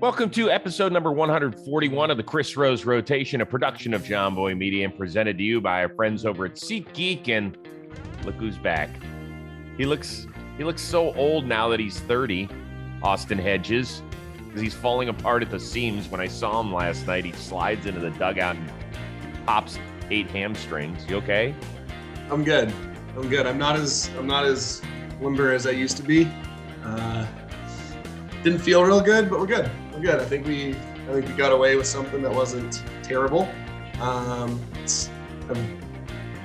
Welcome to episode number 141 of the Chris Rose Rotation, a production of Jomboy Media and presented to you by our friends over at SeatGeek. And look who's back. He looks he looks so old now that he's 30, Austin Hedges, because he's falling apart at the seams. When I saw him last night, he slides into the dugout and pops eight hamstrings. You okay? I'm good. I'm good. I'm not as I'm not as limber as I used to be. Uh, didn't feel real good, but we're good. Good. I think we I think we got away with something that wasn't terrible. Um, it's, I've,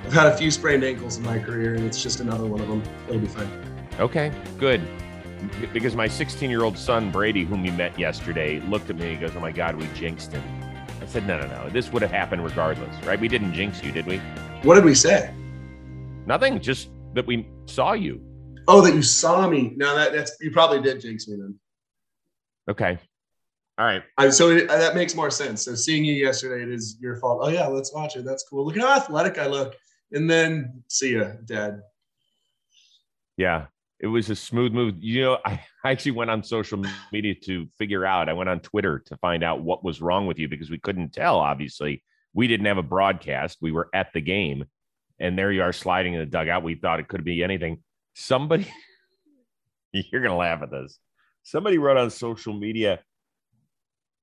I've had a few sprained ankles in my career, and it's just another one of them. It'll be fine. Okay, good. Because my 16 year old son, Brady, whom you met yesterday, looked at me and goes, Oh my God, we jinxed him. I said, No, no, no. This would have happened regardless, right? We didn't jinx you, did we? What did we say? Nothing, just that we saw you. Oh, that you saw me. No, that that's you probably did jinx me then. Okay. All right. I, so it, that makes more sense. So seeing you yesterday, it is your fault. Oh yeah, let's watch it. That's cool. Look at how athletic I look. And then see ya, Dad. Yeah. It was a smooth move. You know, I actually went on social media to figure out. I went on Twitter to find out what was wrong with you because we couldn't tell. Obviously, we didn't have a broadcast. We were at the game, and there you are sliding in the dugout. We thought it could be anything. Somebody, you're gonna laugh at this. Somebody wrote on social media.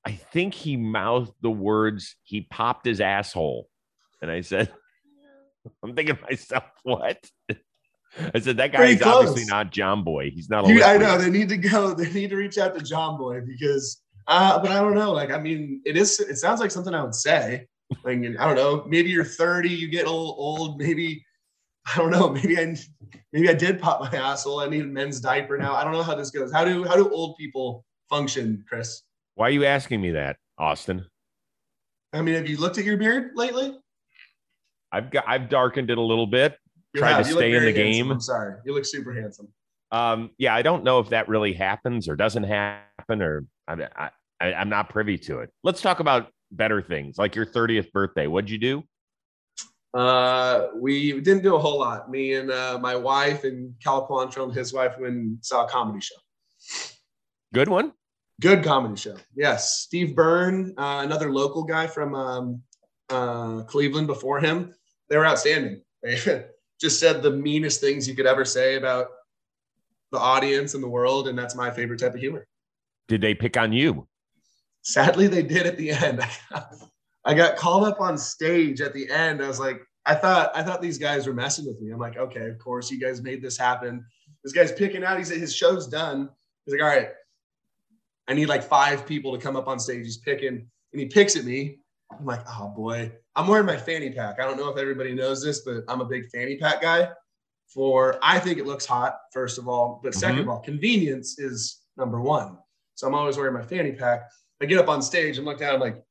I think he mouthed the words. He popped his asshole, and I said, "I'm thinking to myself, what?" I said that guy is obviously not Jomboy. He's not. A You- I know they need to go. They need to reach out to Jomboy because, uh, but I don't know. Like, I mean, it is. It sounds like something I would say. Like, I don't know. Maybe you're 30, you get a little old. Maybe I don't know. Maybe I, maybe I did pop my asshole. I need a men's diaper now. I don't know how this goes. How do how do old people function, Chris? Why are you asking me that, Austin? I mean, have you looked at your beard lately? I've got I've darkened it a little bit. You Tried to. You stay in the handsome. game. I'm sorry. You look super handsome. Um, yeah, I don't know if that really happens or doesn't happen, or I, I, I'm not privy to it. Let's talk about better things, like your 30th birthday. What'd you do? Uh, we didn't do a whole lot. Me and uh, my wife and Cal Quantrill and his wife went and saw a comedy show. Good one. Good comedy show. Yes. Steve Byrne, uh, another local guy from um, uh, Cleveland before him. They were outstanding. They just said the meanest things you could ever say about the audience and the world. And that's my favorite type of humor. Did they pick on you? Sadly, they did at the end. I got called up on stage at the end. I was like, I thought I thought these guys were messing with me. I'm like, okay, of course, you guys made this happen. This guy's picking out. He said his show's done. He's like, all right, I need like five people to come up on stage. He's picking, and he picks at me. I'm like, oh boy, I'm wearing my fanny pack. I don't know if everybody knows this, but I'm a big fanny pack guy. For I think it looks hot, first of all, but 2nd mm-hmm. of all, convenience is number one. So I'm always wearing my fanny pack. I get up on stage and look down, I'm like,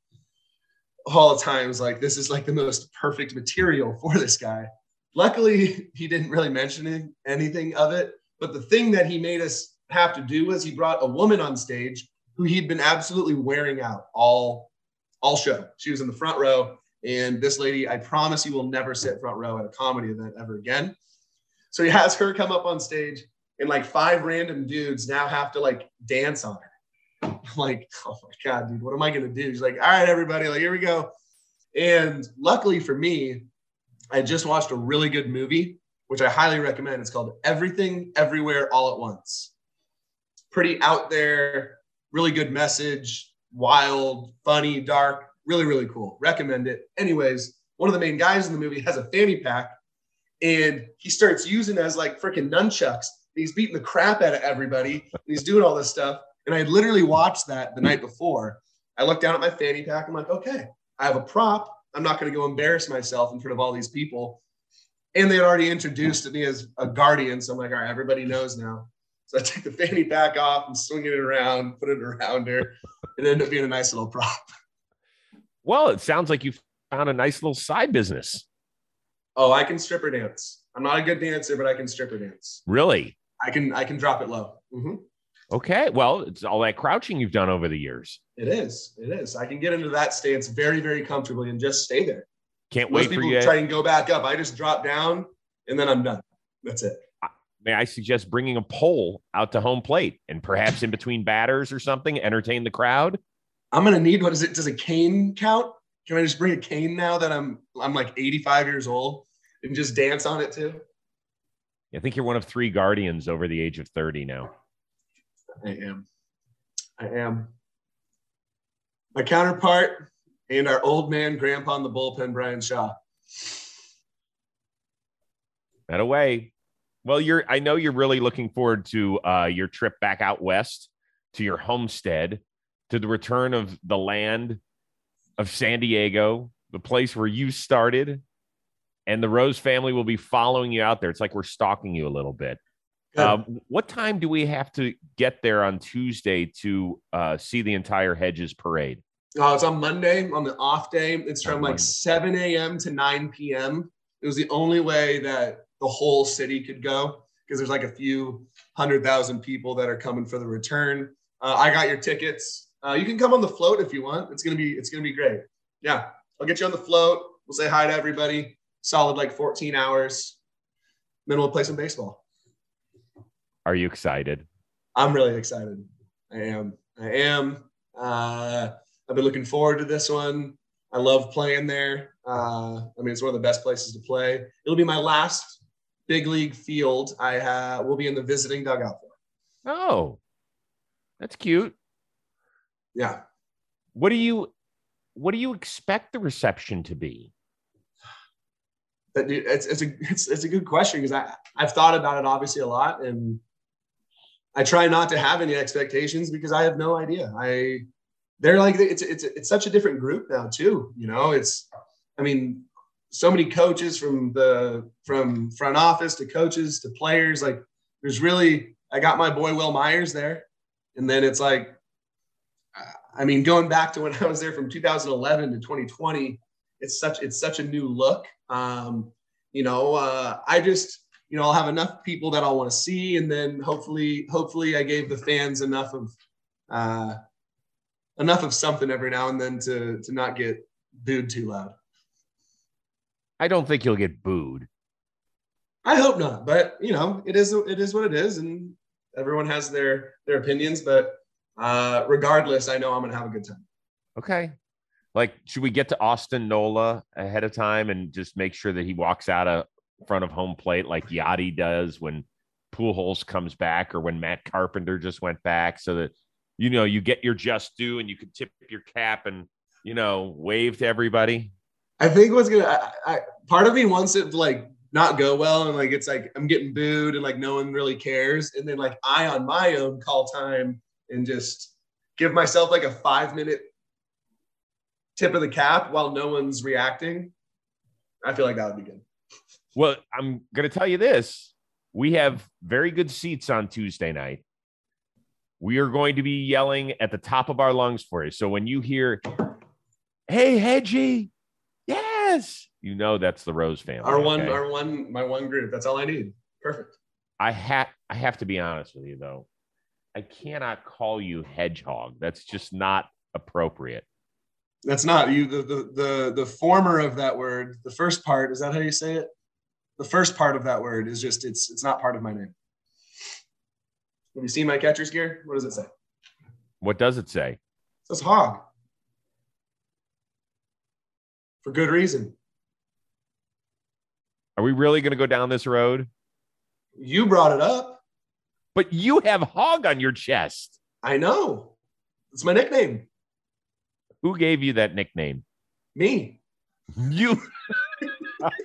all the times, like this is like the most perfect material for this guy. Luckily, he didn't really mention anything of it. But the thing that he made us have to do was he brought a woman on stage who he'd been absolutely wearing out all all show. She was in the front row, and this lady, I promise you will never sit front row at a comedy event ever again. So he has her come up on stage, and like five random dudes now have to like dance on her. I'm like, oh my God, dude, what am I gonna do? She's like, all right, everybody, like here we go. And luckily for me, I just watched a really good movie, which I highly recommend. It's called Everything Everywhere All at Once. Pretty out there, really good message, wild, funny, dark, really, really cool. Recommend it. Anyways, one of the main guys in the movie has a fanny pack and he starts using as like freaking nunchucks. He's beating the crap out of everybody. And he's doing all this stuff. And I literally watched that the night before. I looked down at my fanny pack. I'm like, okay, I have a prop. I'm not going to go embarrass myself in front of all these people. And they had already introduced me as a guardian. So I'm like, all right, everybody knows now. So I took the fanny pack off and swinging it around, put it around her. It ended up being a nice little prop. Well, it sounds like you found a nice little side business. Oh, I can stripper dance. I'm not a good dancer, but I can stripper dance. Really? I can I can drop it low. Mhm. Okay. Well, it's all that crouching you've done over the years. It is. It is. I can get into that stance very, very comfortably and just stay there. Can't Most wait for people you. try and go back up. I just drop down and then I'm done. That's it. May I suggest bringing a pole out to home plate and perhaps in between batters or something, entertain the crowd? I'm gonna need what is it? Does a cane count? Can I just bring a cane now that I'm I'm like 85 years old and just dance on it too? I think you're one of three guardians over the age of 30 now. I am. I am. My counterpart and our old man grandpa in the bullpen, Bryan Shaw. That away. Well, you're I know you're really looking forward to uh, your trip back out west to your homestead, to the return of the land of San Diego, the place where you started. And the Rose family will be following you out there. It's like we're stalking you a little bit. Um, what time do we have to get there on Tuesday to uh, see the entire Hedges parade? Oh, it's on Monday on the off day. It's from On like Monday. 7 a.m. to 9 p.m. It was the only way that the whole city could go because there's like a few hundred thousand people that are coming for the return. Uh, I got your tickets. Uh, you can come on the float if you want. It's gonna be it's gonna be great. Yeah, I'll get you on the float. We'll say hi to everybody. Solid like 14 hours. Then we'll play some baseball. Are you excited? I'm really excited. I am. I am. Uh, I've been looking forward to this one. I love playing there. Uh, I mean, it's one of the best places to play. It'll be my last big league field. I ha- will be in the visiting dugout for. Oh, that's cute. Yeah. What do you what do you expect the reception to be? Dude, it's, it's a it's, it's a good question because I I've thought about it obviously a lot and I try not to have any expectations because I have no idea. I they're like it's it's it's such a different group now too. You know, it's I mean so many coaches from the from front office to coaches to players. Like there's really I got my boy Wil Myers there, and then it's like I mean going back to when I was there from 2011 to 2020 it's such it's such a new look. Um, you know, uh, I just you know I'll have enough people that I'll want to see, and then hopefully hopefully I gave the fans enough of uh, enough of something every now and then to to not get booed too loud. I don't think you'll get booed. I hope not, but you know it is it is what it is, and everyone has their their opinions. But uh, regardless, I know I'm gonna have a good time. Okay. Like, should we get to Austin Nola ahead of time and just make sure that he walks out of front of home plate like Yadi does when Pujols comes back or when Matt Carpenter just went back, so that you know you get your just due and you can tip your cap and you know wave to everybody. I think what's gonna I, I, part of me wants it to like not go well and like it's like I'm getting booed and like no one really cares, and then like I on my own call time and just give myself like a five minute tip of the cap while no one's reacting. I feel like that would be good. Well, I'm to tell you this. We have very good seats on Tuesday night. We are going to be yelling at the top of our lungs for you. So when you hear, hey, Hedgie, yes, you know that's the Rose family. Our one, okay? our one, my one group. That's all I need. Perfect. I have I have to be honest with you though. I cannot call you hedgehog. That's just not appropriate. That's not you. The, the the the former of that word, the first part, is that how you say it? The first part of that word is just it's it's not part of my name. Have you seen my catcher's gear? What does it say? What does it say? It says hog. For good reason. Are we really going to go down this road? You brought it up. But you have hog on your chest. I know. It's my nickname. Who gave you that nickname? Me. You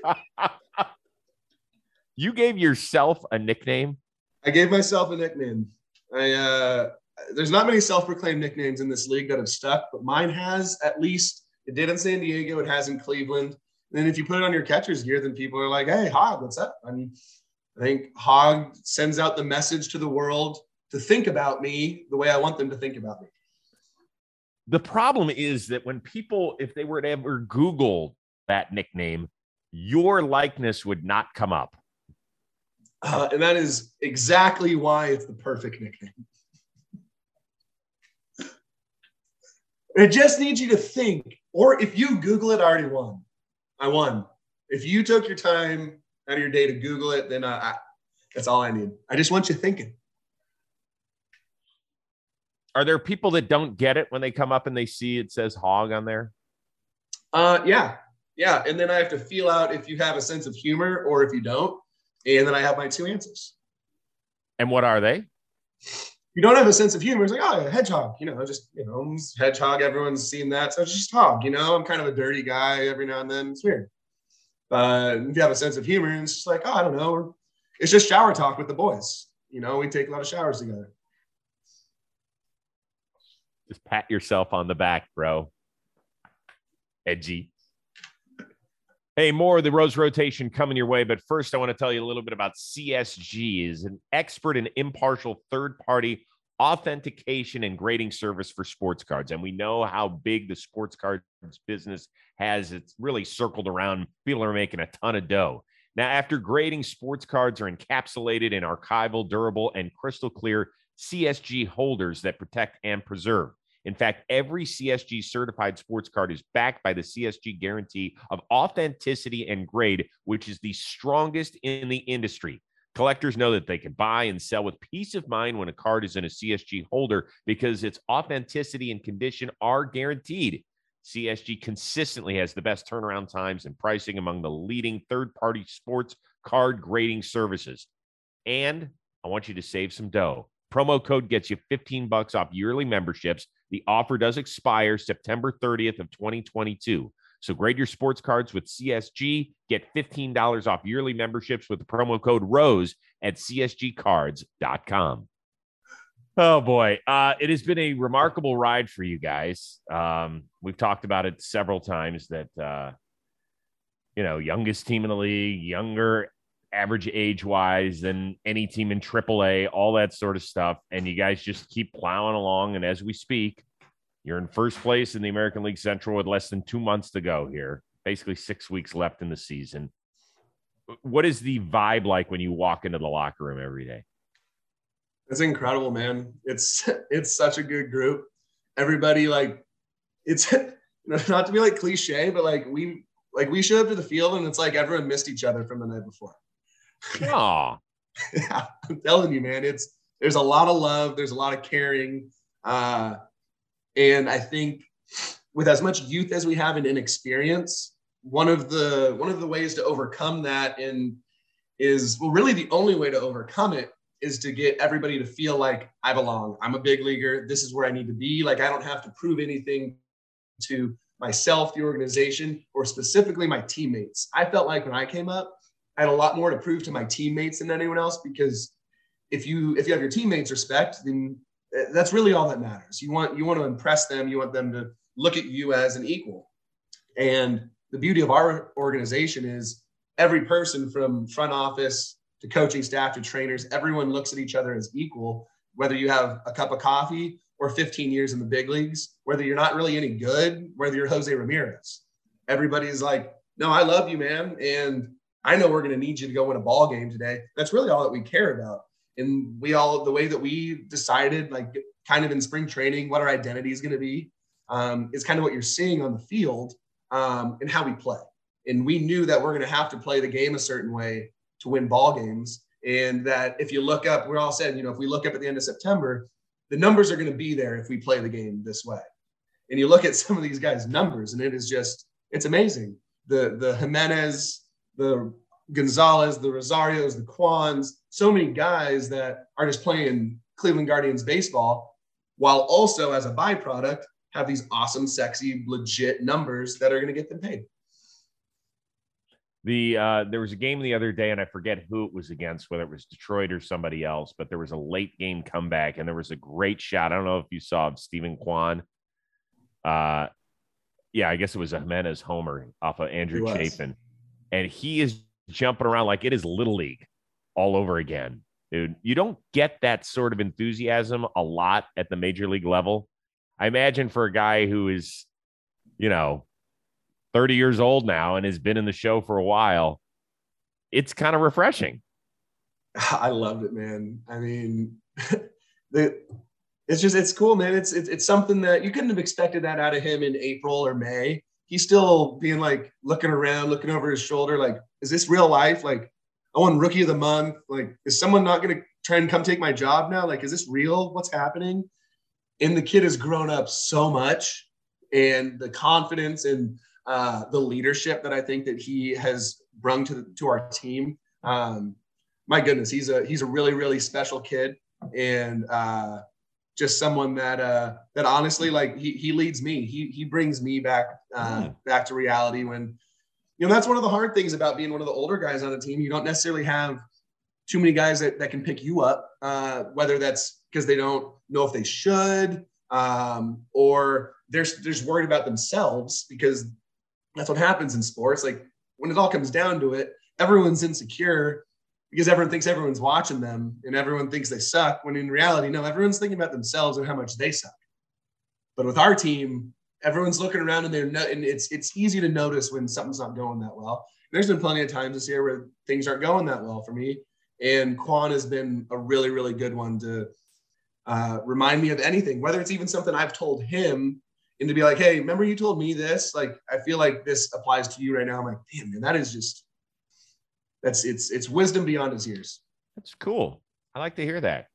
You gave yourself a nickname? I gave myself a nickname. I uh there's not many self-proclaimed nicknames in this league that have stuck, but mine has at least. It did in San Diego. It has in Cleveland. And then if you put it on your catcher's gear, then people are like, "Hey, Hog, what's up?" I mean, I think Hog sends out the message to the world to think about me the way I want them to think about me. The problem is that when people, if they were to ever Google that nickname, your likeness would not come up. Uh, and that is exactly why it's the perfect nickname. It just needs you to think, or if you Google it, I already won. I won. If you took your time out of your day to Google it, then I, I That's all I need. I just want you thinking. Are there people that don't get it when they come up and they see it says hog on there? Uh, yeah, yeah. And then I have to feel out if you have a sense of humor or if you don't. And then I have my two answers. And what are they? You don't have a sense of humor. It's like, oh, yeah, hedgehog. You know, just you know, hedgehog. Everyone's seen that, so it's just hog. You know, I'm kind of a dirty guy every now and then. It's weird. But if you have a sense of humor, it's just like, oh, I don't know. It's just shower talk with the boys. You know, we take a lot of showers together. Just pat yourself on the back, bro. Edgy. Hey, more of the Rose Rotation coming your way. But first, I want to tell you a little bit about CSG is an expert and impartial third-party authentication and grading service for sports cards. And we know how big the sports cards business has. It's really circled around. People are making a ton of dough. Now, after grading, sports cards are encapsulated in archival, durable, and crystal clear CSG holders that protect and preserve. In fact, every CSG certified sports card is backed by the CSG guarantee of authenticity and grade, which is the strongest in the industry. Collectors know that they can buy and sell with peace of mind when a card is in a CSG holder because its authenticity and condition are guaranteed. CSG consistently has the best turnaround times and pricing among the leading third party sports card grading services. And I want you to save some dough. Promo code gets you 15 bucks off yearly memberships. The offer does expire September 30th of 2022. So grade your sports cards with CSG. Get $15 off yearly memberships with the promo code ROSE at csgcards.com. Oh boy, uh, it has been a remarkable ride for you guys. Um, we've talked about it several times that uh, you know, youngest team in the league, younger average age wise than any team in AAA, all that sort of stuff. And you guys just keep plowing along. And as we speak, you're in first place in the American League Central with less than two months to go here, basically six weeks left in the season. What is the vibe like when you walk into the locker room every day? It's incredible, man. It's it's such a good group. Everybody like it's not to be like cliche, but like we like we show up to the field and it's like everyone missed each other from the night before. Yeah, I'm telling you, man, it's there's a lot of love, there's a lot of caring. Uh, and I think with as much youth as we have and inexperience, one of the one of the ways to overcome that and is well, really the only way to overcome it is to get everybody to feel like I belong. I'm a big leaguer. This is where I need to be. Like I don't have to prove anything to myself, the organization, or specifically my teammates. I felt like when I came up, I had a lot more to prove to my teammates than anyone else because if you if you have your teammates respect, then eh, that's really all that matters. You want you want to impress them. You want them to look at you as an equal. And the beauty of our organization is every person from front office to coaching staff to trainers, everyone looks at each other as equal, whether you have a cup of coffee or 15 years in the big leagues, whether you're not really any good, whether you're Jose Ramirez. Everybody's like, no, I love you, man. And I know we're going to need you to go win a ball game today. That's really all that we care about. And we all, the way that we decided, like kind of in spring training, what our identity is going to be, um, is kind of what you're seeing on the field um, and how we play. And we knew that we're going to have to play the game a certain way to win ball games. And that if you look up, we're all saying, you know, if we look up at the end of September, the numbers are going to be there if we play the game this way. And you look at some of these guys' numbers, and it is just, it's amazing. The the Gimenez, the Gonzalez, the Rosarios, the Kwans, so many guys that are just playing Cleveland Guardians baseball, while also as a byproduct have these awesome, sexy, legit numbers that are going to get them paid. The uh, there was a game the other day, and I forget who it was against, whether it was Detroit or somebody else, but there was a late game comeback, and there was a great shot. I don't know if you saw Steven Kwan. Uh, yeah, I guess it was a Gimenez homer off of Andrew Chafin, and he is jumping around like it is little league all over again, dude. You don't get that sort of enthusiasm a lot at the major league level. I imagine for a guy who is, you know, 30 years old now and has been in the show for a while, it's kind of refreshing. I loved it, man. I mean, the it's just it's cool, man. It's, it's it's something that you couldn't have expected that out of him in April or May. He's still being like looking around, looking over his shoulder, like, is this real life? Like, I won rookie of the month. Like, is someone not to try and come take my job now? Like, is this real? What's happening? And the kid has grown up so much, and the confidence and uh, the leadership that I think that he has brung to the, to our team. Um, my goodness, he's a he's a really really special kid, and uh, just someone that uh, that honestly like he he leads me. He he brings me back uh, mm. back to reality when you know that's one of the hard things about being one of the older guys on the team. You don't necessarily have too many guys that, that can pick you up, uh, whether that's because they don't know if they should, um, or they're, they're just worried about themselves because that's what happens in sports. Like when it all comes down to it, everyone's insecure because everyone thinks everyone's watching them and everyone thinks they suck. When in reality, no, everyone's thinking about themselves and how much they suck. But with our team, everyone's looking around and they're no, and it's it's easy to notice when something's not going that well. There's been plenty of times this year where things aren't going that well for me, and Kwan has been a really really good one to uh, remind me of anything, whether it's even something I've told him, and to be like, hey, remember you told me this? Like I feel like this applies to you right now. I'm like, damn man, that is just that's it's it's wisdom beyond his years. That's cool. I like to hear that.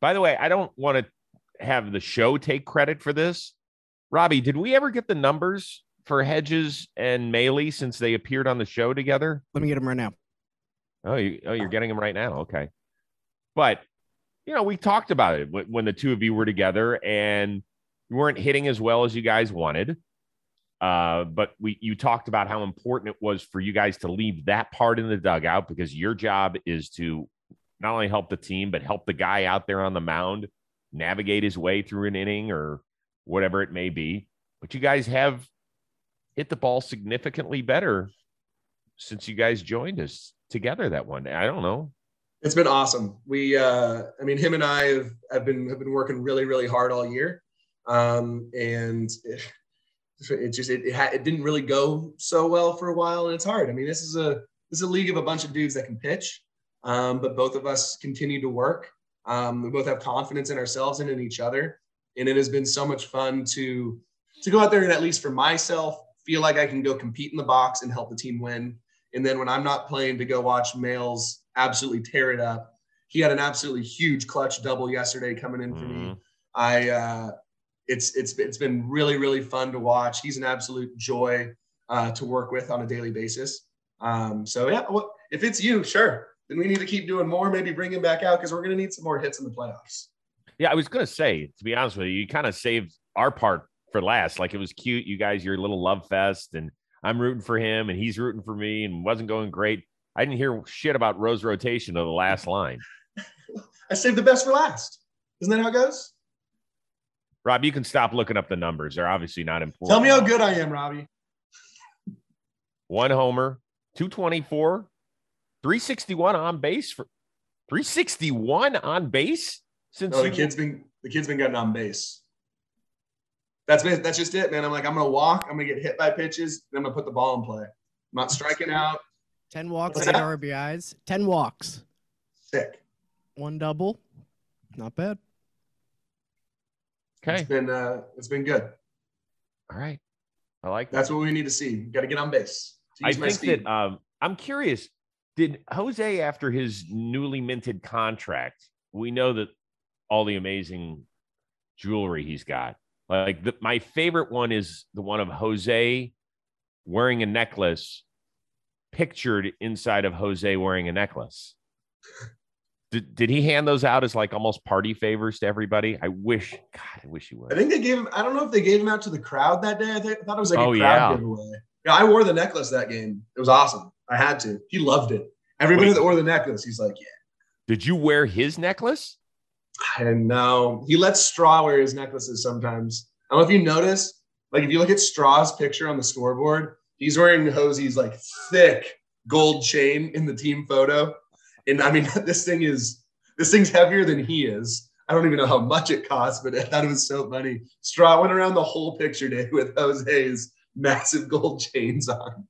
By the way, I don't want to have the show take credit for this. Robbie, did we ever get the numbers for Hedges and Maile since they appeared on the show together? Let me get them right now. Oh, you, oh, you're getting them right now. Okay, but you know, we talked about it when the two of you were together, and you weren't hitting as well as you guys wanted. Uh, but we you talked about how important it was for you guys to leave that part in the dugout because your job is to not only help the team but help the guy out there on the mound navigate his way through an inning or whatever it may be. But you guys have hit the ball significantly better since you guys joined us together that one day. I don't know. It's been awesome. We, uh, I mean, him and I have, have been have been working really, really hard all year, um, and it just it, it, ha- it didn't really go so well for a while and it's hard. I mean this is a this is a league of a bunch of dudes that can pitch um, but both of us continue to work. Um, we both have confidence in ourselves and in each other and it has been so much fun to to go out there and at least for myself feel like i can go compete in the box and help the team win. And then when i'm not playing to go watch males absolutely tear it up he had an absolutely huge clutch double yesterday coming in for mm-hmm. me i uh, it's it's it's been really really fun to watch. He's an absolute joy uh, to work with on a daily basis. Um, so yeah, well, if it's you, sure, then we need to keep doing more. Maybe bring him back out because we're going to need some more hits in the playoffs. Yeah, I was going to say, to be honest with you, you kind of saved our part for last. Like it was cute, you guys, your little love fest, and I'm rooting for him, and he's rooting for me, and wasn't going great. I didn't hear shit about Rose rotation of the last line. I saved the best for last. Isn't that how it goes? Rob, you can stop looking up the numbers. They're obviously not important. Tell me how good I am, Robbie. One homer, 224, 361 on base for 361 on base since no, the kid's been the kid's been getting on base. That's been, that's just it, man. I'm like, I'm gonna walk, I'm gonna get hit by pitches, and I'm gonna put the ball in play. I'm not striking out. 10 walks, eight RBIs, 10 walks. Sick. One double. Not bad. Okay. It's been uh, it's been good. All right. I like that. That's what we need to see. Got to get on base. I think that um, I'm curious. Did Jose, after his newly minted contract, we know that all the amazing jewelry he's got. Like the, my favorite one is the one of Jose wearing a necklace, pictured inside of Jose wearing a necklace. Did, did he hand those out as like almost party favors to everybody? I wish, God, I wish he would. I think they gave him, I don't know if they gave him out to the crowd that day. I, think, I thought it was like oh, a crowd yeah. giveaway. Yeah, I wore the necklace that game. It was awesome. I had to. He loved it. Everybody Wait. that wore the necklace, he's like, yeah. Did you wear his necklace? I don't know. He lets Straw wear his necklaces sometimes. I don't know if you notice, like if you look at Straw's picture on the scoreboard, he's wearing Jose's like thick gold chain in the team photo. And I mean, this thing is this thing's heavier than he is. I don't even know how much it costs, but I thought it was so funny. Straw went around the whole picture day with Jose's massive gold chains on.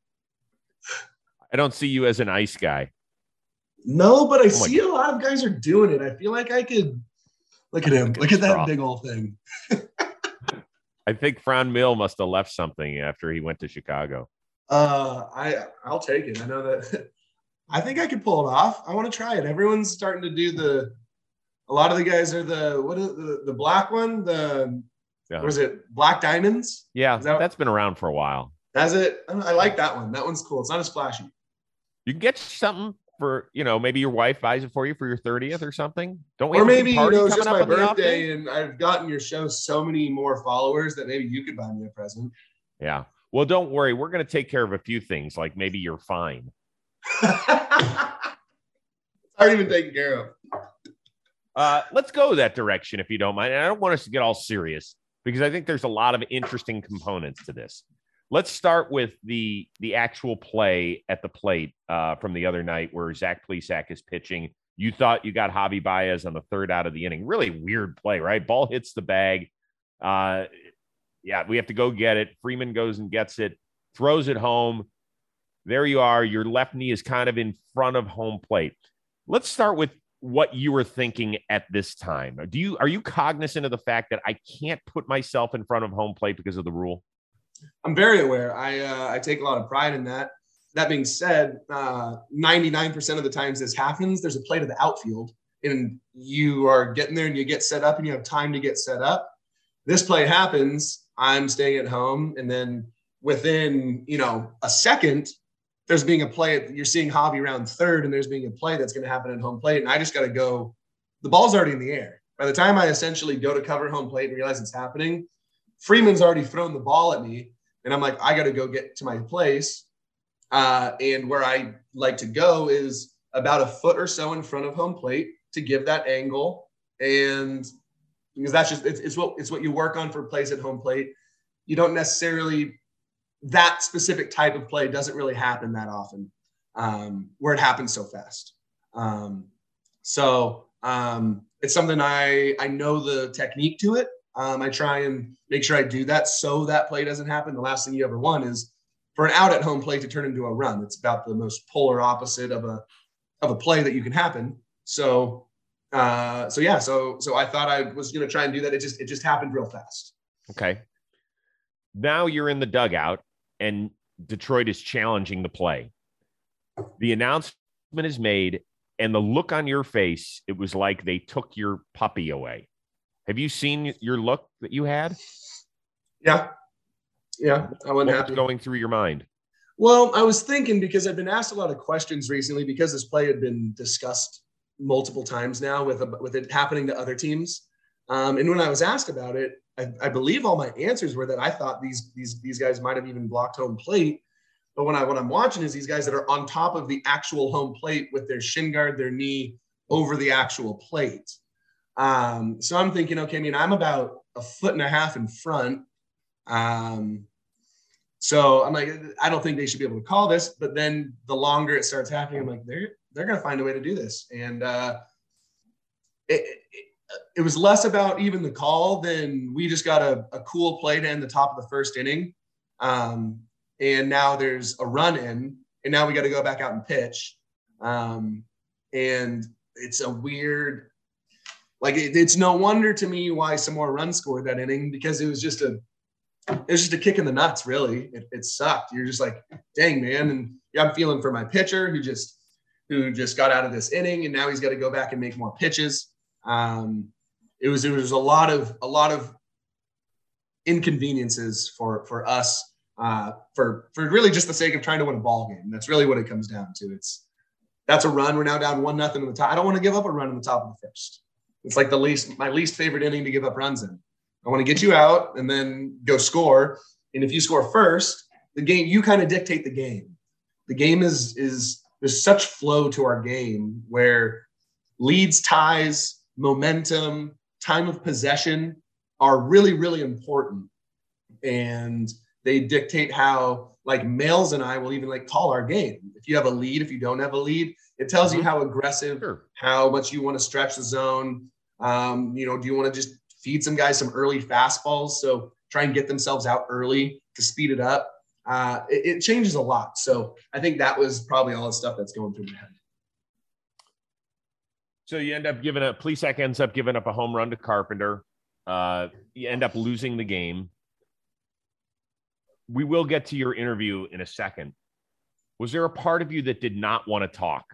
I don't see you as an ice guy. No, but I oh see God. a lot of guys are doing it. I feel like I could look at him. Look, look at, that big old thing. I think Franmil must have left something after he went to Chicago. Uh, I I'll take it. I know that I think I could pull it off. I want to try it. Everyone's starting to do the. A lot of the guys are the what is the the black one the Yeah. was it black diamonds? Yeah, that- that's been around for a while. That's it. I like that one. That one's cool. It's not as flashy. You can get something for, you know, maybe your wife buys it for you for your 30th or something. Don't we? Or have a big maybe you know it's just my on the off day? birthday, and I've gotten your show so many more followers that maybe you could buy me a present. Yeah. Well, don't worry. We're going to take care of a few things, like maybe you're fine. It's already been taken care of. Uh, let's go that direction if you don't mind. And I don't want us to get all serious because I think there's a lot of interesting components to this. Let's start with the the actual play at the plate uh, from the other night where Zach Plesac is pitching. You thought you got Javi Baez on the third out of the inning. Really weird play, right? Ball hits the bag. Uh, yeah, we have to go get it. Freeman goes and gets it, throws it home. There you are. Your left knee is kind of in front of home plate. Let's start with what you were thinking at this time. Do you are you cognizant of the fact that I can't put myself in front of home plate because of the rule? I'm very aware. I uh, I take a lot of pride in that. That being said, uh, 99% of the times this happens, there's a play to the outfield, and you are getting there and you get set up and you have time to get set up. This play happens. I'm staying at home, and then within you know a second, there's being a play. You're seeing Javi around third, and there's being a play that's going to happen at home plate, and I just got to go. The ball's already in the air. By the time I essentially go to cover home plate and realize it's happening, Freeman's already thrown the ball at me, and I'm like, I got to go get to my place. Uh, and where I like to go is about a foot or so in front of home plate to give that angle, and because that's just it's, it's what it's what you work on for plays at home plate. You don't necessarily that specific type of play doesn't really happen that often, um, where it happens so fast. Um, so um, it's something I I know the technique to it. Um, I try and make sure I do that so that play doesn't happen. The last thing you ever want is for an out at home play to turn into a run. It's about the most polar opposite of a of a play that you can happen. So uh, so yeah, so so I thought I was going to try and do that. It just it just happened real fast. Okay. Now you're in the dugout and Detroit is challenging the play. The announcement is made, and the look on your face, it was like they took your puppy away. Have you seen your look that you had? Yeah, yeah, I What wasn't was going through your mind? Well, I was thinking because I've been asked a lot of questions recently because this play had been discussed multiple times now with with it happening to other teams. Um, and when I was asked about it, I, I believe all my answers were that I thought these these these guys might have even blocked home plate. But when I what I'm watching is these guys that are on top of the actual home plate with their shin guard, their knee over the actual plate. Um, so I'm thinking, okay, I mean, I'm about a foot and a half in front. Um, so I'm like, I don't think they should be able to call this. But then the longer it starts happening, I'm like, they're they're gonna find a way to do this. And uh, it, it, it was less about even the call than we just got a, a cool play to end the top of the first inning. Um, and now there's a run in, and now we got to go back out and pitch. Um, and it's a weird, like it, it's no wonder to me why some more runs scored that inning because it was just a it was just a kick in the nuts, really. It, it sucked. You're just like, dang, man. And I'm feeling for my pitcher who just who just got out of this inning and now he's got to go back and make more pitches. Um, it was it was a lot of a lot of inconveniences for for us uh, for for really just the sake of trying to win a ball game. That's really what it comes down to. It's that's a run. We're now down one nothing in the top. I don't want to give up a run in the top of the first. It's like the least my least favorite inning to give up runs in. I want to get you out and then go score. And if you score first, the game you kind of dictate the game. The game is is there's such flow to our game where leads, ties, momentum, time of possession are really really important, and they dictate how like males and I will even like call our game. If you have a lead, if you don't have a lead, it tells you Mhm. how aggressive Sure. how much you want to stretch the zone. Um, you know, do you want to just feed some guys some early fastballs? So try and get themselves out early to speed it up. Uh, it, it changes a lot. So I think that was probably all the stuff that's going through my head. So you end up giving up. Plesac ends up giving up a home run to Carpenter. Uh, you end up losing the game. We will get to your interview in a second. Was there a part of you that did not want to talk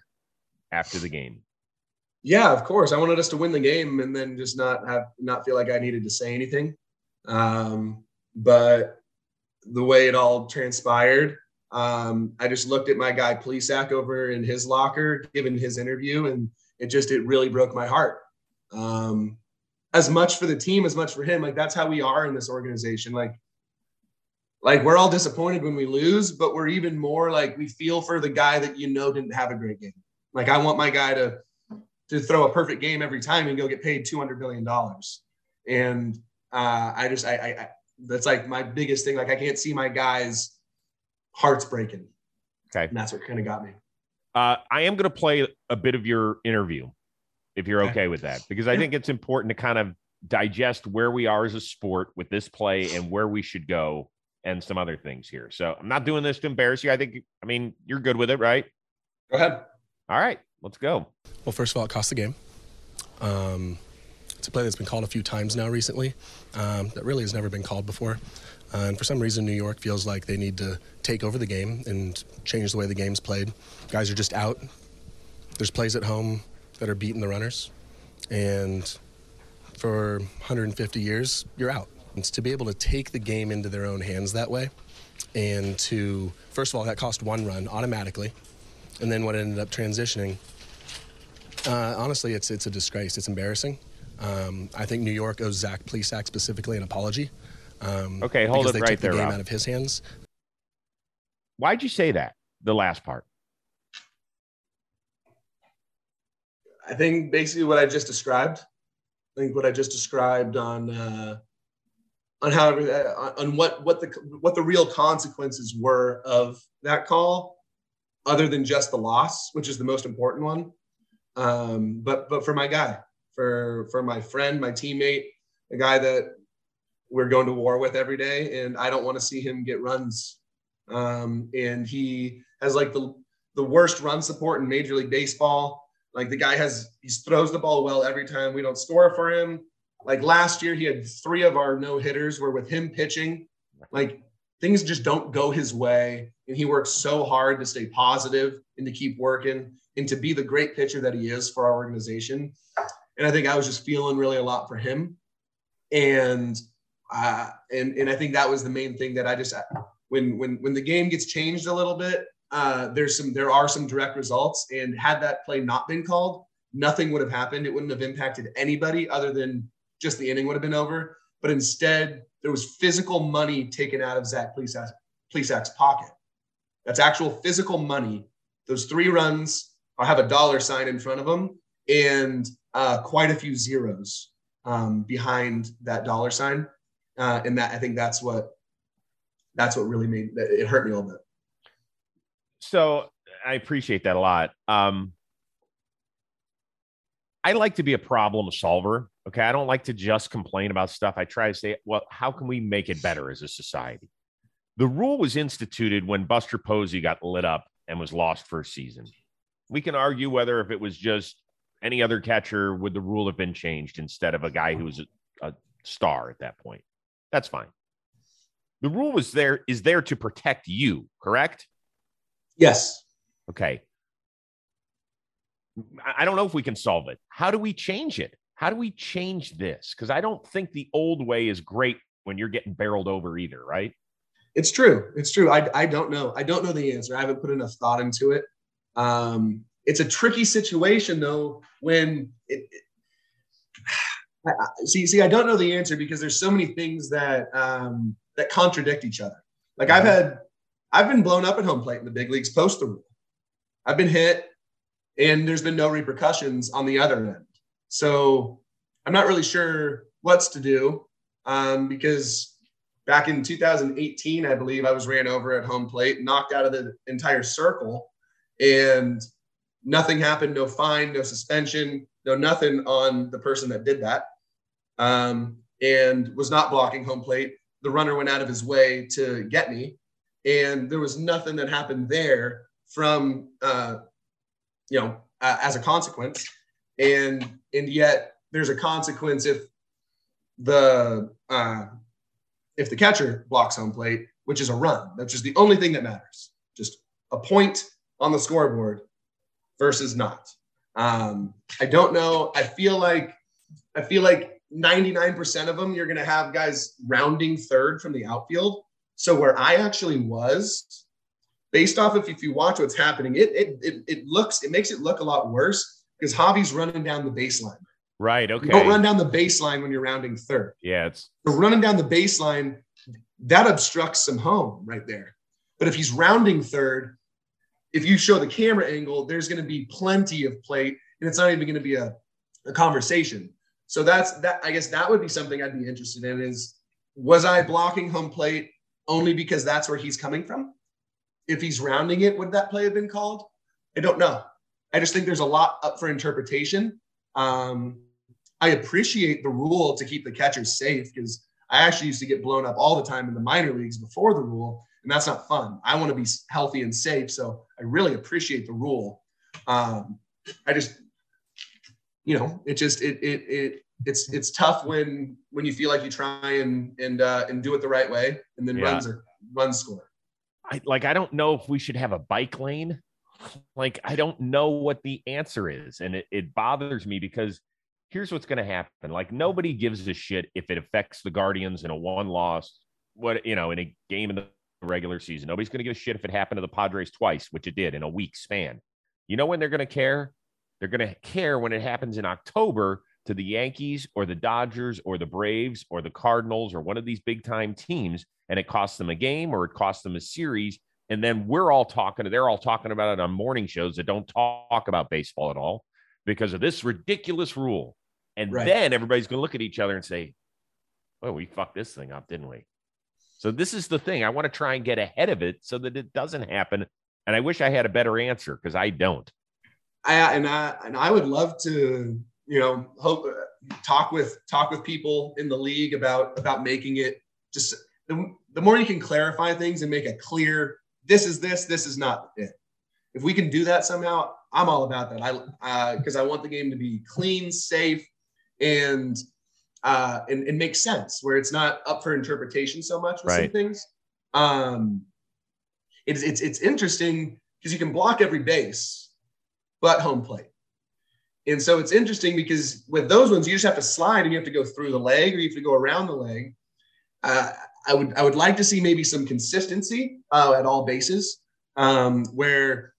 after the game? Yeah, of course. I wanted us to win the game and then just not have not feel like I needed to say anything. Um, but the way it all transpired, um, I just looked at my guy Plesac over in his locker, giving his interview, and it just it really broke my heart. Um, as much for the team, as much for him. Like that's how we are in this organization. Like, like we're all disappointed when we lose, but we're even more like we feel for the guy that you know didn't have a great game. Like I want my guy to to throw a perfect game every time and go get paid two hundred billion dollars. And uh, I just I, I that's like my biggest thing. Like I can't see my guys' hearts breaking. Okay, and that's what kind of got me. Uh, I am going to play a bit of your interview, if you're okay, Okay. with that, because I think it's important to kind of digest where we are as a sport with this play and where we should go and some other things here. So I'm not doing this to embarrass you. I think, I mean, you're good with it, right? Go ahead. All right, let's go. Well, first of all, it cost the game. Um, it's a play that's been called a few times now recently um, that really has never been called before. Uh, and for some reason, New York feels like they need to take over the game and change the way the game's played. Guys are just out. There's plays at home that are beating the runners. And for 150 years, you're out. It's to be able to take the game into their own hands that way and to, first of all, that cost one run automatically. And then what ended up transitioning uh, honestly, it's it's a disgrace. It's embarrassing. Um, I think New York owes Zach Plesac specifically an apology. Um, Okay, hold because it they right took there, the game Rob. out of his hands. Why'd you say that? The last part. I think basically what I just described. I think what I just described on uh, on how every- uh, on what what the what the real consequences were of that call, other than just the loss, which is the most important one. Um, but but for my guy, for for my friend, my teammate, a guy that we're going to war with every day, and I don't want to see him get runs. Um, and he has like the the worst run support in Major League Baseball. Like the guy has, he throws the ball well every time. We don't score for him. Like last year, he had three of our no hitters were with him pitching. Like things just don't go his way, and he works so hard to stay positive and to keep working and to be the great pitcher that he is for our organization. And I think I was just feeling really a lot for him, and uh, and and I think that was the main thing that I just when when when the game gets changed a little bit uh, there's some there are some direct results. And had that play not been called nothing would have happened. It wouldn't have impacted anybody other than just the inning would have been over. But instead there was physical money taken out of zach Plesac- Plesac's pocket. That's actual physical money. Those three runs i have a dollar sign in front of them and uh, quite a few zeros um, behind that dollar sign uh, and that i think that's what that's what really made it hurt me a little bit So I appreciate that a lot. Um, I like to be a problem solver. Okay. I don't like to just complain about stuff. I try to say, well, how can we make it better as a society? The rule was instituted when Buster Posey got lit up and was lost for a season. We can argue whether if it was just any other catcher, would the rule have been changed instead of a guy who was a, a star at that point? That's fine. The rule is there is there to protect you, correct? yes Okay. I don't know if we can solve it. How do we change it? How do we change this? Because I don't think the old way is great when you're getting barreled over either, right? It's true. It's true. I, I don't know. I don't know the answer. I haven't put enough thought into it. Um, it's a tricky situation though when it I, see see I don't know the answer because there's so many things that um, that contradict each other. Like I've had I've been blown up at home plate in the big leagues post the rule. I've been hit and there's been no repercussions on the other end. So I'm not really sure what's to do um, because back in 2018, I believe I was ran over at home plate, knocked out of the entire circle, and nothing happened. No fine, no suspension, no nothing on the person that did that, um, and was not blocking home plate. The runner went out of his way to get me, and there was nothing that happened there from uh, you know uh, as a consequence, and and yet there's a consequence if the uh, if the catcher blocks home plate, which is a run. That's just the only thing that matters. Just a point on the scoreboard versus not. Um, I don't know. I feel like I feel like 99% of them you're going to have guys rounding third from the outfield. So where I actually was, based off of if you watch what's happening, it it it, it looks it makes it look a lot worse because Javi's running down the baseline. Right. Okay. You don't run down the baseline when you're rounding third. Yeah, it's So running down the baseline, that obstructs some home right there. But if he's rounding third, if you show the camera angle, there's going to be plenty of plate, and it's not even going to be a, a conversation. So that's that. I guess that would be something I'd be interested in. Is was I blocking home plate only because that's where he's coming from? If he's rounding it, would that play have been called? I don't know. I just think there's a lot up for interpretation. Um, I appreciate the rule to keep the catchers safe because I actually used to get blown up all the time in the minor leagues before the rule, and that's not fun. I want to be healthy and safe, so I really appreciate the rule. Um, I just, you know, it just it it it it's it's tough when when you feel like you try and and uh, and do it the right way, and then Yeah. runs are runs score. I like I don't know if we should have a bike lane. Like I don't know what the answer is. And it, it bothers me because here's what's gonna happen. Like nobody gives a shit if it affects the Guardians in a one loss, what you know, in a game in the regular season. Nobody's gonna give a shit if it happened to the Padres twice, which it did in a week span. You know when they're gonna care? They're gonna care when it happens in October to the Yankees or the Dodgers or the Braves or the Cardinals or one of these big time teams and it costs them a game or it costs them a series. And then we're all talking, they're all talking about it on morning shows that don't talk about baseball at all because of this ridiculous rule. And Right. then everybody's going to look at each other and say, oh, we fucked this thing up, didn't we? So this is the thing. I want to try and get ahead of it so that it doesn't happen. And I wish I had a better answer because I don't. I and I and I would love to, you know, hope talk with talk with people in the league about about making it just the, the more you can clarify things and make it clear this is this this is not it. If we can do that somehow, I'm all about that. I because I want the game to be clean, safe, and uh, and, and make sense where it's not up for interpretation so much with some things. Um, it's it's it's interesting because you can block every base, but home plate. And so it's interesting because with those ones, you just have to slide and you have to go through the leg or you have to go around the leg. Uh, I would I would like to see maybe some consistency uh, at all bases, um, where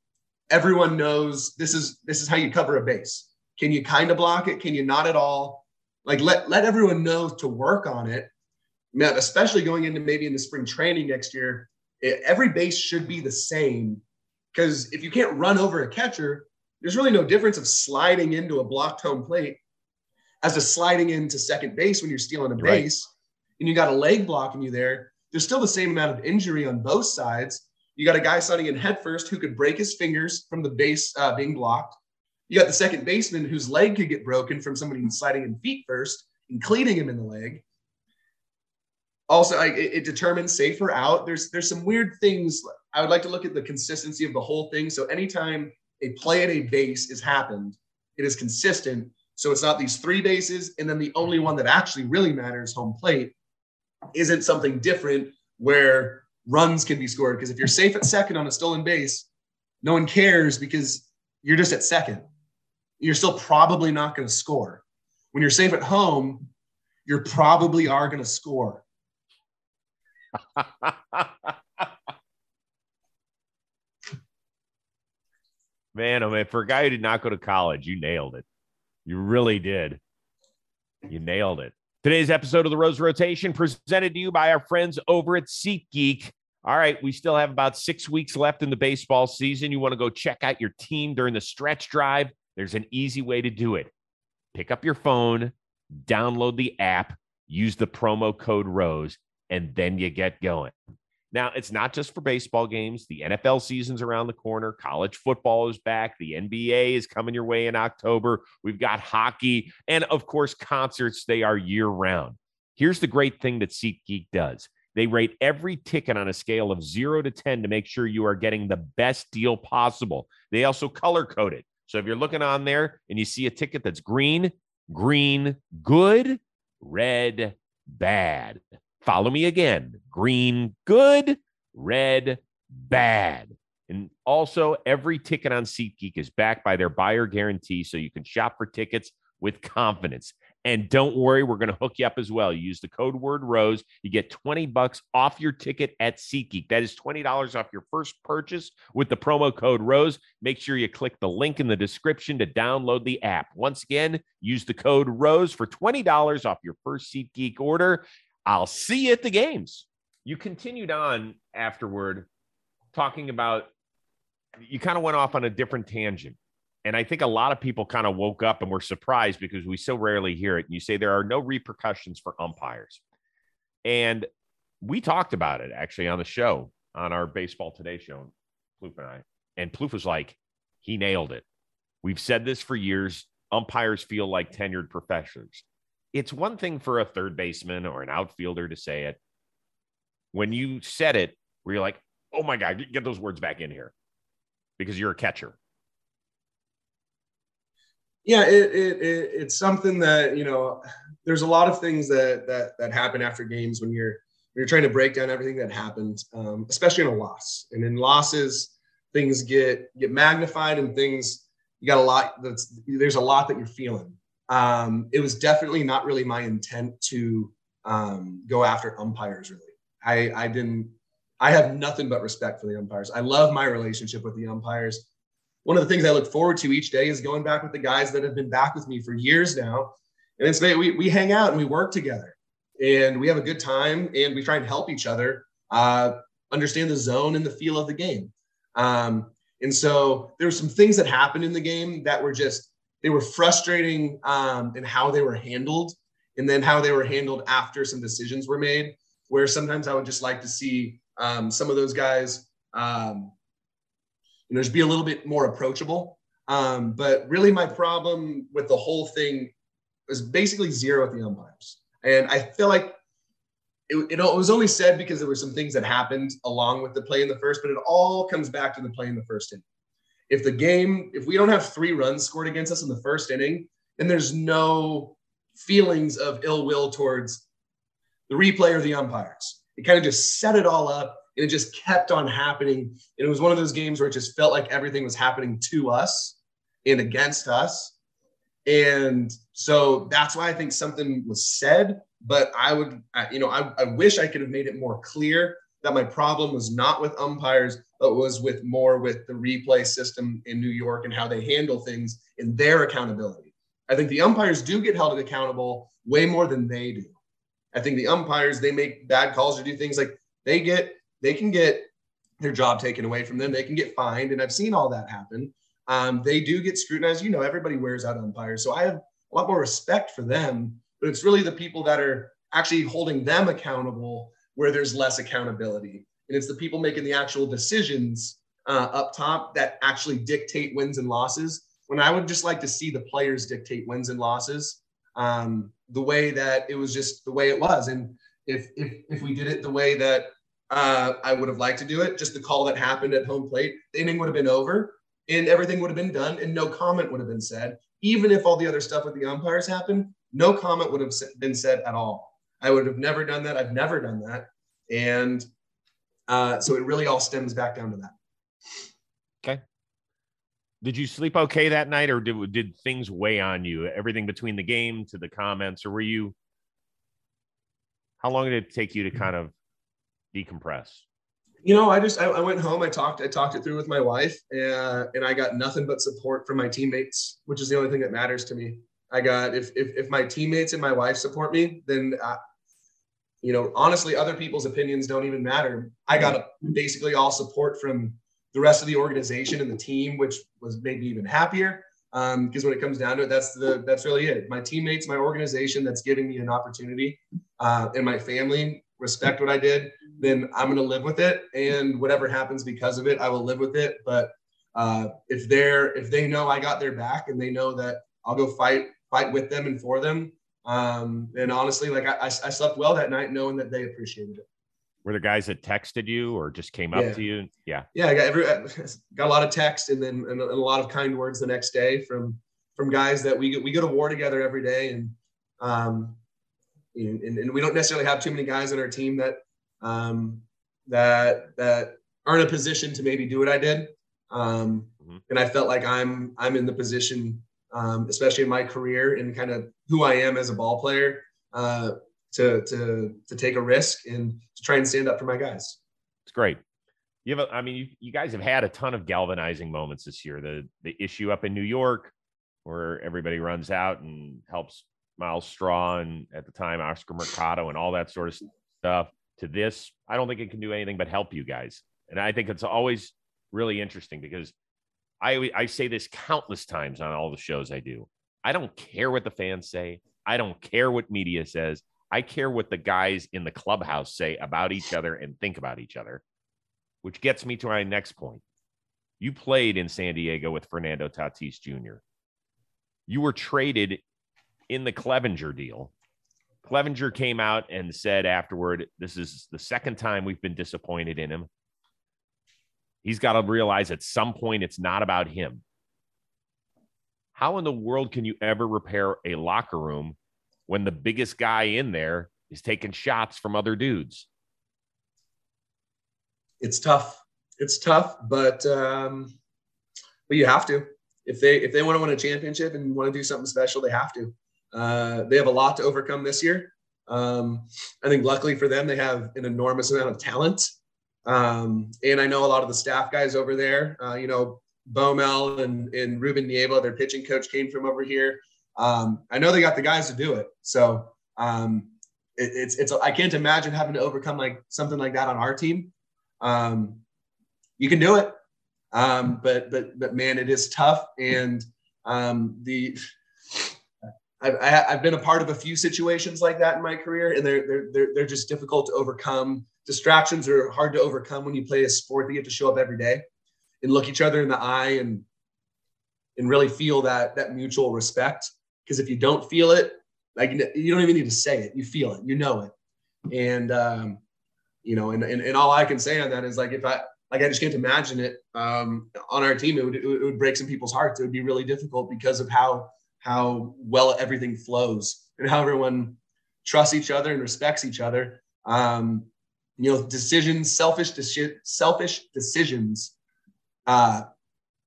everyone knows this is this is how you cover a base. Can you kind of block it? Can you not at all? Like let let everyone know to work on it. Especially going into maybe in the spring training next year, every base should be the same because if you can't run over a catcher, there's really no difference of sliding into a blocked home plate as to sliding into second base when you're stealing a Right. base and you got a leg blocking you there. There's still the same amount of injury on both sides. You got a guy sliding in head first who could break his fingers from the base uh, being blocked. You got the second baseman whose leg could get broken from somebody sliding in feet first and cleaning him in the leg. Also, like, it, it determines safe or out. There's there's some weird things. I would like to look at the consistency of the whole thing. So anytime a play at a base is happened, it is consistent. So it's not these three bases, and then the only one that actually really matters, home plate, isn't something different where runs can be scored. Because if you're safe at second on a stolen base, no one cares because you're just at second. You're still probably not going to score. When you're safe at home, you probably are going to score. man, oh man, for a guy who did not go to college, you nailed it. You really did. You nailed it. Today's episode of the Rose Rotation presented to you by our friends over at SeatGeek. All right, we still have about six weeks left in the baseball season. You want to go check out your team during the stretch drive? There's an easy way to do it. Pick up your phone, download the app, use the promo code ROSE, and then you get going. Now, it's not just for baseball games. The NFL season's around the corner. College football is back. The NBA is coming your way in October. We've got hockey and, of course, concerts. They are year round. Here's the great thing that SeatGeek does they rate every ticket on a scale of zero to 10 to make sure you are getting the best deal possible. They also color code it. So if you're looking on there and you see a ticket that's green, green, good, red, bad. Follow me again. Green, good, red, bad. And also, every ticket on SeatGeek is backed by their buyer guarantee, so you can shop for tickets with confidence. And don't worry, we're going to hook you up as well. You use the code word ROSE, you get 20 bucks off your ticket at SeatGeek. That is $20 off your first purchase with the promo code ROSE. Make sure you click the link in the description to download the app. Once again, use the code ROSE for $20 off your first SeatGeek order. I'll see you at the games. You continued on afterward talking about you kind of went off on a different tangent. And I think a lot of people kind of woke up and were surprised because we so rarely hear it. And you say there are no repercussions for umpires. And we talked about it actually on the show, on our Baseball Today show, Plouffe and I. And Plouffe was like, he nailed it. We've said this for years. Umpires feel like tenured professors. It's one thing for a third baseman or an outfielder to say it. When you said it, where you're like, oh my God, get those words back in here because you're a catcher. Yeah, it, it, it, it's something that you know. There's a lot of things that that that happen after games when you're when you're trying to break down everything that happened, um, especially in a loss. And in losses, things get get magnified, and things you got a lot. That's there's a lot that you're feeling. Um, it was definitely not really my intent to um, go after umpires. Really, I I didn't I have nothing but respect for the umpires. I love my relationship with the umpires. One of the things I look forward to each day is going back with the guys that have been back with me for years now. And it's we, we hang out and we work together and we have a good time and we try and help each other uh, understand the zone and the feel of the game. Um, and so there were some things that happened in the game that were just, they were frustrating um, in how they were handled and then how they were handled after some decisions were made, where sometimes I would just like to see um, some of those guys, um, you know, just be a little bit more approachable. Um, but really, my problem with the whole thing was basically zero at the umpires, and I feel like it, it, it was only said because there were some things that happened along with the play in the first, but it all comes back to the play in the first inning. If the game, if we don't have three runs scored against us in the first inning, then there's no feelings of ill will towards the replay or the umpires. It kind of just set it all up and it just kept on happening. And it was one of those games where it just felt like everything was happening to us and against us. And so that's why I think something was said. But I would, you know, I, I wish I could have made it more clear that my problem was not with umpires, was with more with the replay system in New York and how they handle things in their accountability. I think the umpires do get held accountable way more than they do. I think the umpires they make bad calls or do things like they get they can get their job taken away from them. They can get fined, and I've seen all that happen. Um, they do get scrutinized. You know, everybody wears out umpires, so I have a lot more respect for them. But it's really the people that are actually holding them accountable where there's less accountability, and it's the people making the actual decisions uh, up top that actually dictate wins and losses. When I would just like to see the players dictate wins and losses, um, the way that it was just the way it was. And if if if we did it the way that uh, I would have liked to do it, just the call that happened at home plate, the inning would have been over and everything would have been done and no comment would have been said. Even if all the other stuff with the umpires happened, no comment would have been said at all. I would have never done that. I've never done that. And uh, so it really all stems back down to that. Okay. Did you sleep okay that night, or did did things weigh on you? Everything between the game to the comments, or were you? How long did it take you to kind of decompress? You know, I just I, I went home. I talked I talked it through with my wife, uh, and I got nothing but support from my teammates, which is the only thing that matters to me. I got if if, if my teammates and my wife support me, then I, you know honestly, other people's opinions don't even matter. I got basically all support from the rest of the organization and the team, which was made me even happier. Because um, when it comes down to it, that's the that's really it. My teammates, my organization, that's giving me an opportunity, uh, and my family respect what I did. Then I'm going to live with it, and whatever happens because of it, I will live with it. But uh, if they're if they know I got their back and they know that I'll go fight fight with them and for them, um, and honestly, like I, I slept well that night knowing that they appreciated it. Were the guys that texted you or just came up Yeah. to you? Yeah. yeah, I got every got a lot of text and then and a a lot of kind words the next day from from guys that we go- we go to war together every day and um and, and, we don't necessarily have too many guys on our team that um that that are in a position to maybe do what I did. Um, Mhm. And I felt like I'm I'm in the position, um, especially in my career and kind of who I am as a ball player, uh, to to to take a risk and to try and stand up for my guys. It's great. You have, a, I mean, you, you guys have had a ton of galvanizing moments this year. The the issue up in New York, where everybody runs out and helps Myles Straw and at the time Oscar Mercado and all that sort of stuff. To this, I don't think it can do anything but help you guys. And I think it's always really interesting because I I say this countless times on all the shows I do. I don't care what the fans say. I don't care what media says. I care what the guys in the clubhouse say about each other and think about each other, which gets me to my next point. You played in San Diego with Fernando Tatis Jr. You were traded in the Clevinger deal. Clevinger came out and said afterward, This is the second time we've been disappointed in him. He's got to realize at some point it's not about him. How in the world can you ever repair a locker room when the biggest guy in there is taking shots from other dudes? It's tough. It's tough, but um, but you have to. If they if they want to win a championship and want to do something special, they have to. Uh, they have a lot to overcome this year. Um, I think luckily for them, they have an enormous amount of talent. Um, and I know a lot of the staff guys over there, uh, you know, Bomel and, and Ruben Niebla, their pitching coach came from over here. Um, I know they got the guys to do it. So um, it, it's, it's, I can't imagine having to overcome like something like that on our team. Um, you can do it. Um, but, but, but man, it is tough. And um, the, I've, I've been a part of a few situations like that in my career, and they're, they're, they're, they're just difficult to overcome. Distractions are hard to overcome when you play a sport that you have to show up every day and look each other in the eye and, and really feel that, that mutual respect. Because if you don't feel it, like you don't even need to say it, you feel it, you know it. And, um, you know, and, and, and all I can say on that is like, if I, like, I just can't imagine it um, on our team. It would, it would break some people's hearts. It would be really difficult because of how, how well everything flows and how everyone trusts each other and respects each other. Um, you know, decisions, selfish, deci- selfish decisions, uh,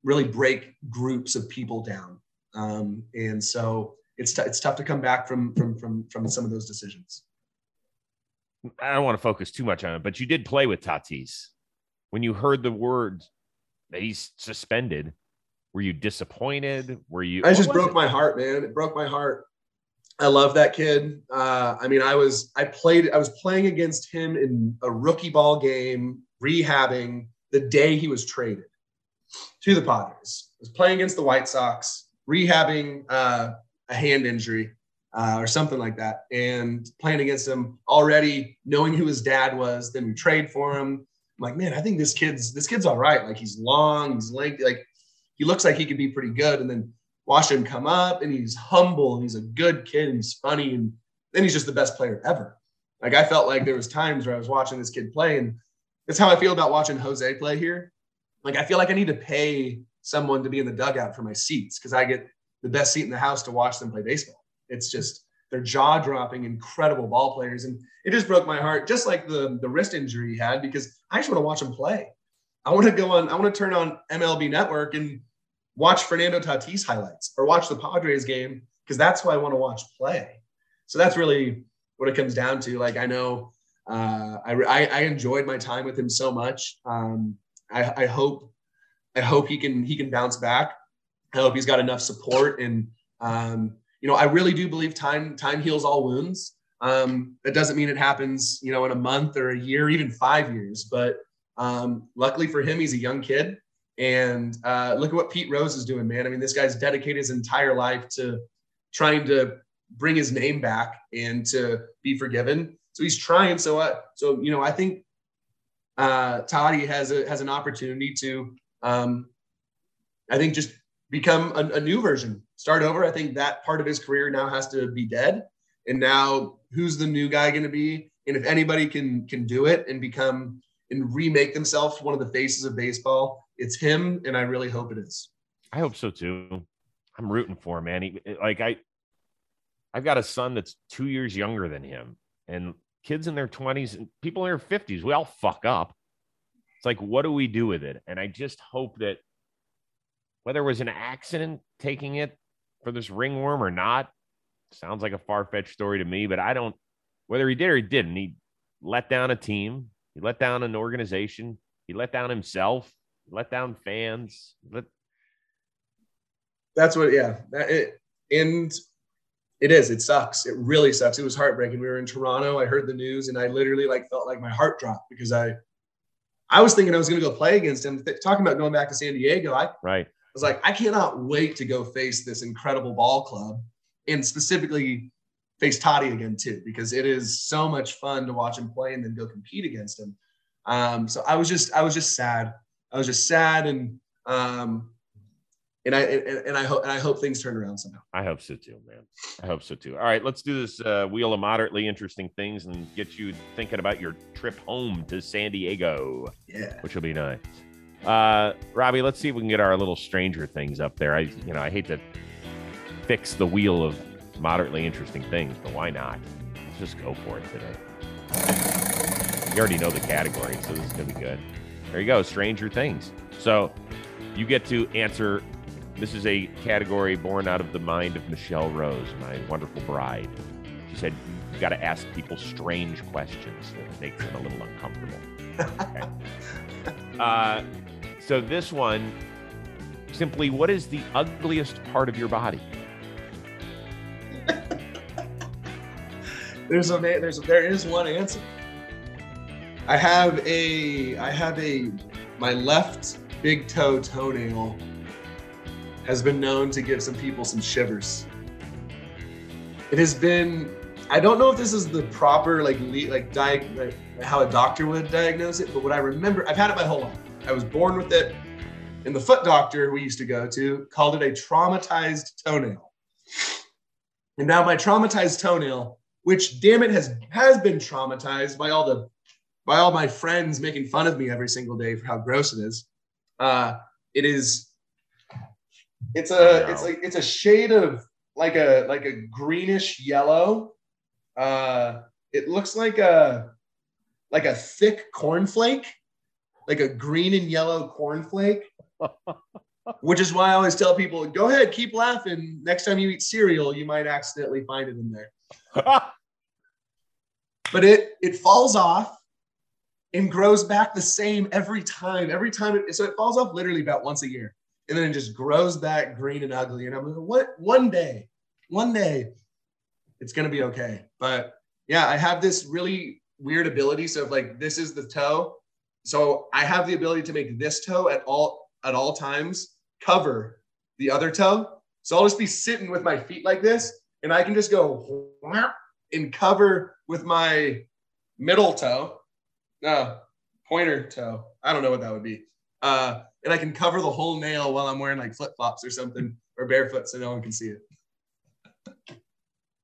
really break groups of people down. Um, and so it's t- it's tough to come back from from from from some of those decisions. I don't want to focus too much on it, but you did play with Tatis. When you heard the word that he's suspended, were you disappointed? Were you? I just broke it? my heart, man. It broke my heart. I love that kid. Uh, I mean, I was I played I was playing against him in a rookie ball game, rehabbing the day he was traded to the Padres. I was playing against the White Sox, rehabbing uh, a hand injury uh, or something like that, and playing against him already knowing who his dad was. Then we trade for him. I'm like, man, I think this kid's this kid's all right. Like he's long, he's lengthy, like he looks like he could be pretty good. And then watch him come up and he's humble and he's a good kid and he's funny and then he's just the best player ever. Like I felt like there was times where I was watching this kid play and that's how I feel about watching Jose play here. Like I feel like I need to pay someone to be in the dugout for my seats because I get the best seat in the house to watch them play baseball. It's just they're jaw dropping, incredible ball players, and it just broke my heart. Just like the the wrist injury he had, because I just want to watch him play. I want to go on. I want to turn on MLB Network and watch Fernando Tatis highlights or watch the Padres game because that's who I want to watch play. So that's really what it comes down to. Like I know uh, I, I, I enjoyed my time with him so much. Um, I, I hope I hope he can he can bounce back. I hope he's got enough support and um, you know I really do believe time time heals all wounds. Um, that doesn't mean it happens you know in a month or a year, even five years. But um, luckily for him, he's a young kid. And uh, look at what Pete Rose is doing, man. I mean, this guy's dedicated his entire life to trying to bring his name back and to be forgiven. So he's trying. So, uh, so you know, I think uh, Toddy has a has an opportunity to, um, I think, just become a, a new version, start over. I think that part of his career now has to be dead, and now who's the new guy going to be? And if anybody can can do it and become and remake themselves one of the faces of baseball, it's him, and I really hope it is. I hope so too. I'm rooting for him, man. He, like I, I've got a son that's two years younger than him, and kids in their 20s and people in their 50s, we all fuck up. It's like, what do we do with it? And I just hope that whether it was an accident taking it for this ringworm or not, sounds like a far fetched story to me, but I don't, whether he did or he didn't, he let down a team, he let down an organization, he let down himself, let down fans. Let, That's what, yeah. That, it, and it is. It sucks. It really sucks. It was heartbreaking. We were in Toronto. I heard the news, and I literally like felt like my heart dropped because I, I was thinking I was going to go play against him. Th- talking about going back to San Diego, I right. I was like, I cannot wait to go face this incredible ball club, and specifically face Toddy again too, because it is so much fun to watch him play and then go compete against him. Um, so I was just, I was just sad. I was just sad, and um, and I and, and I hope and I hope things turn around somehow. I hope so too, man. I hope so too. All right, let's do this uh, wheel of moderately interesting things and get you thinking about your trip home to San Diego, Yeah. which will be nice. Uh, Robbie, let's see if we can get our little Stranger Things up there. I, you know, I hate to fix the wheel of moderately interesting things, but why not? Let's just go for it today. You already know the category, so this is gonna be good. There you go, Stranger Things. So you get to answer. This is a category born out of the mind of Michelle Rose, my wonderful bride. She said you got to ask people strange questions that makes them a little uncomfortable. Okay. uh, so this one, simply, what is the ugliest part of your body? There's a there's a, there is one answer. I have a I have a my left big toe toenail has been known to give some people some shivers. It has been I don't know if this is the proper like like like how a doctor would diagnose it, but what I remember I've had it my whole life. I was born with it, and the foot doctor we used to go to called it a traumatized toenail. And now my traumatized toenail, which damn it has has been traumatized by all the by all my friends making fun of me every single day for how gross it is. Uh, it is. It's a. It's like it's a shade of like a like a greenish yellow. Uh, it looks like a like a thick cornflake, like a green and yellow cornflake. Which is why I always tell people, go ahead, keep laughing. Next time you eat cereal, you might accidentally find it in there. But it it falls off and grows back the same every time. Every time it so it falls off literally about once a year. And then it just grows back green and ugly. And I'm like, what one day, one day, it's gonna be okay. But yeah, I have this really weird ability. So if like this is the toe, so I have the ability to make this toe at all at all times cover the other toe. So I'll just be sitting with my feet like this, and I can just go and cover with my middle toe, no pointer toe. I don't know what that would be. Uh, and I can cover the whole nail while I'm wearing like flip flops or something or barefoot, so no one can see it.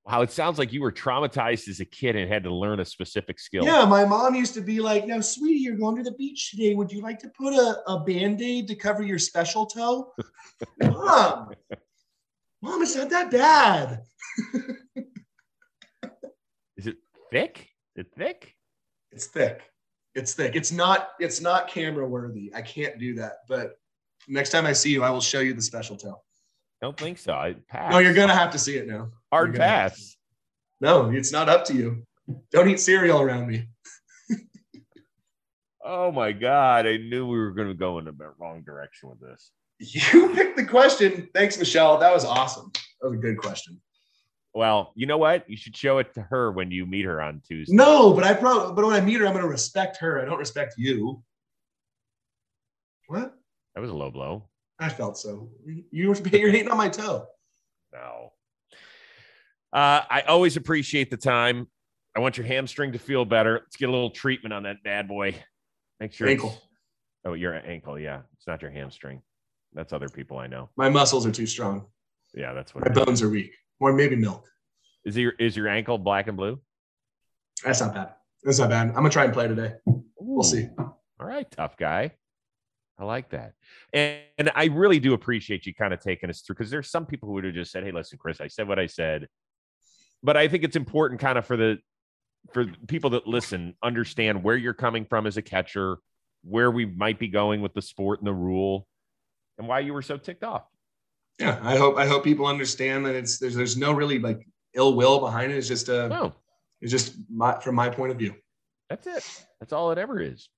Wow, it sounds like you were traumatized as a kid and had to learn a specific skill. Yeah, my mom used to be like, "Now, sweetie, you're going to the beach today. Would you like to put a, a band-aid to cover your special toe?" mom, mom, it's not that bad. Is it thick? Is it thick? It's thick. It's thick. It's not. It's not camera worthy. I can't do that. But next time I see you, I will show you the special toe. Don't think so. I pass. No, you're gonna have to see it now. hard you're gonna have to pass. No, it's not up to you. Don't eat cereal around me. Oh my god! I knew we were going to go in the wrong direction with this. You picked the question. Thanks, Michelle. That was awesome. That was a good question. Well, you know what? You should show it to her when you meet her on Tuesday. No, but I probably, but when I meet her, I'm gonna respect her. I don't respect you. What? That was a low blow. I felt so. You were you're hitting on my toe. No. Uh, I always appreciate the time. I want your hamstring to feel better. Let's get a little treatment on that bad boy. Make sure. Ankle. Oh, your ankle. Yeah, it's not your hamstring. That's other people I know. My muscles are too strong. Yeah, that's My what. Is. bones are weak. Or maybe milk. Is your is your ankle black and blue? That's not bad. That's not bad. I'm gonna try and play today. We'll see. All right, tough guy. I like that. And, and I really do appreciate you kind of taking us through because there's some people who would have just said, Hey, listen, Chris, I said what I said. But I think it's important kind of for the for people that listen, understand where you're coming from as a catcher, where we might be going with the sport and the rule and why you were so ticked off. Yeah, I hope I hope people understand that it's there's there's no really like ill will behind it. It's just a No, it's just my from my point of view. that's it. That's all it ever is.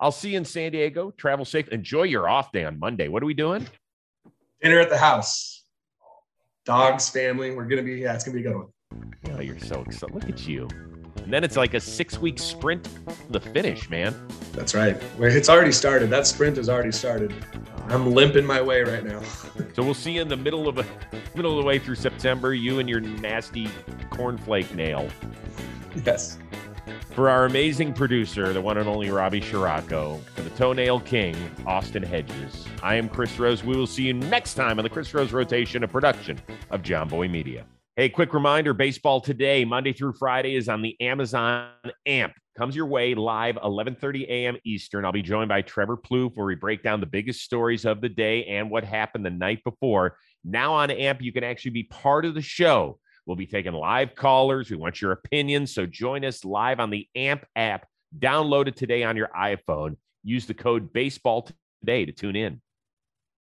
I'll see you in San Diego. Travel safe. Enjoy your off day on Monday. What are we doing? Dinner at the house. Dogs, family. We're gonna be yeah, it's gonna be a good one. Oh, you're so excited. Look at you. And then it's like a six week sprint to the finish, man. That's right. It's already started. That sprint has already started. I'm limping my way right now. So we'll see you in the middle of a middle of the way through September. You and your nasty cornflake nail. yes. For our amazing producer, the one and only Robbie Shirako, for the toenail king, Austin Hedges. I am Chris Rose. We will see you next time on the Chris Rose Rotation, a production of Jomboy Media. Hey, quick reminder baseball today, Monday through Friday, is on the Amazon AMP. Comes your way live 11:30 a.m. Eastern. I'll be joined by Trevor Plouffe, where we break down the biggest stories of the day and what happened the night before. Now on AMP, you can actually be part of the show. We'll be taking live callers. We want your opinions. So join us live on the AMP app. Download it today on your iPhone. Use the code baseball today to tune in.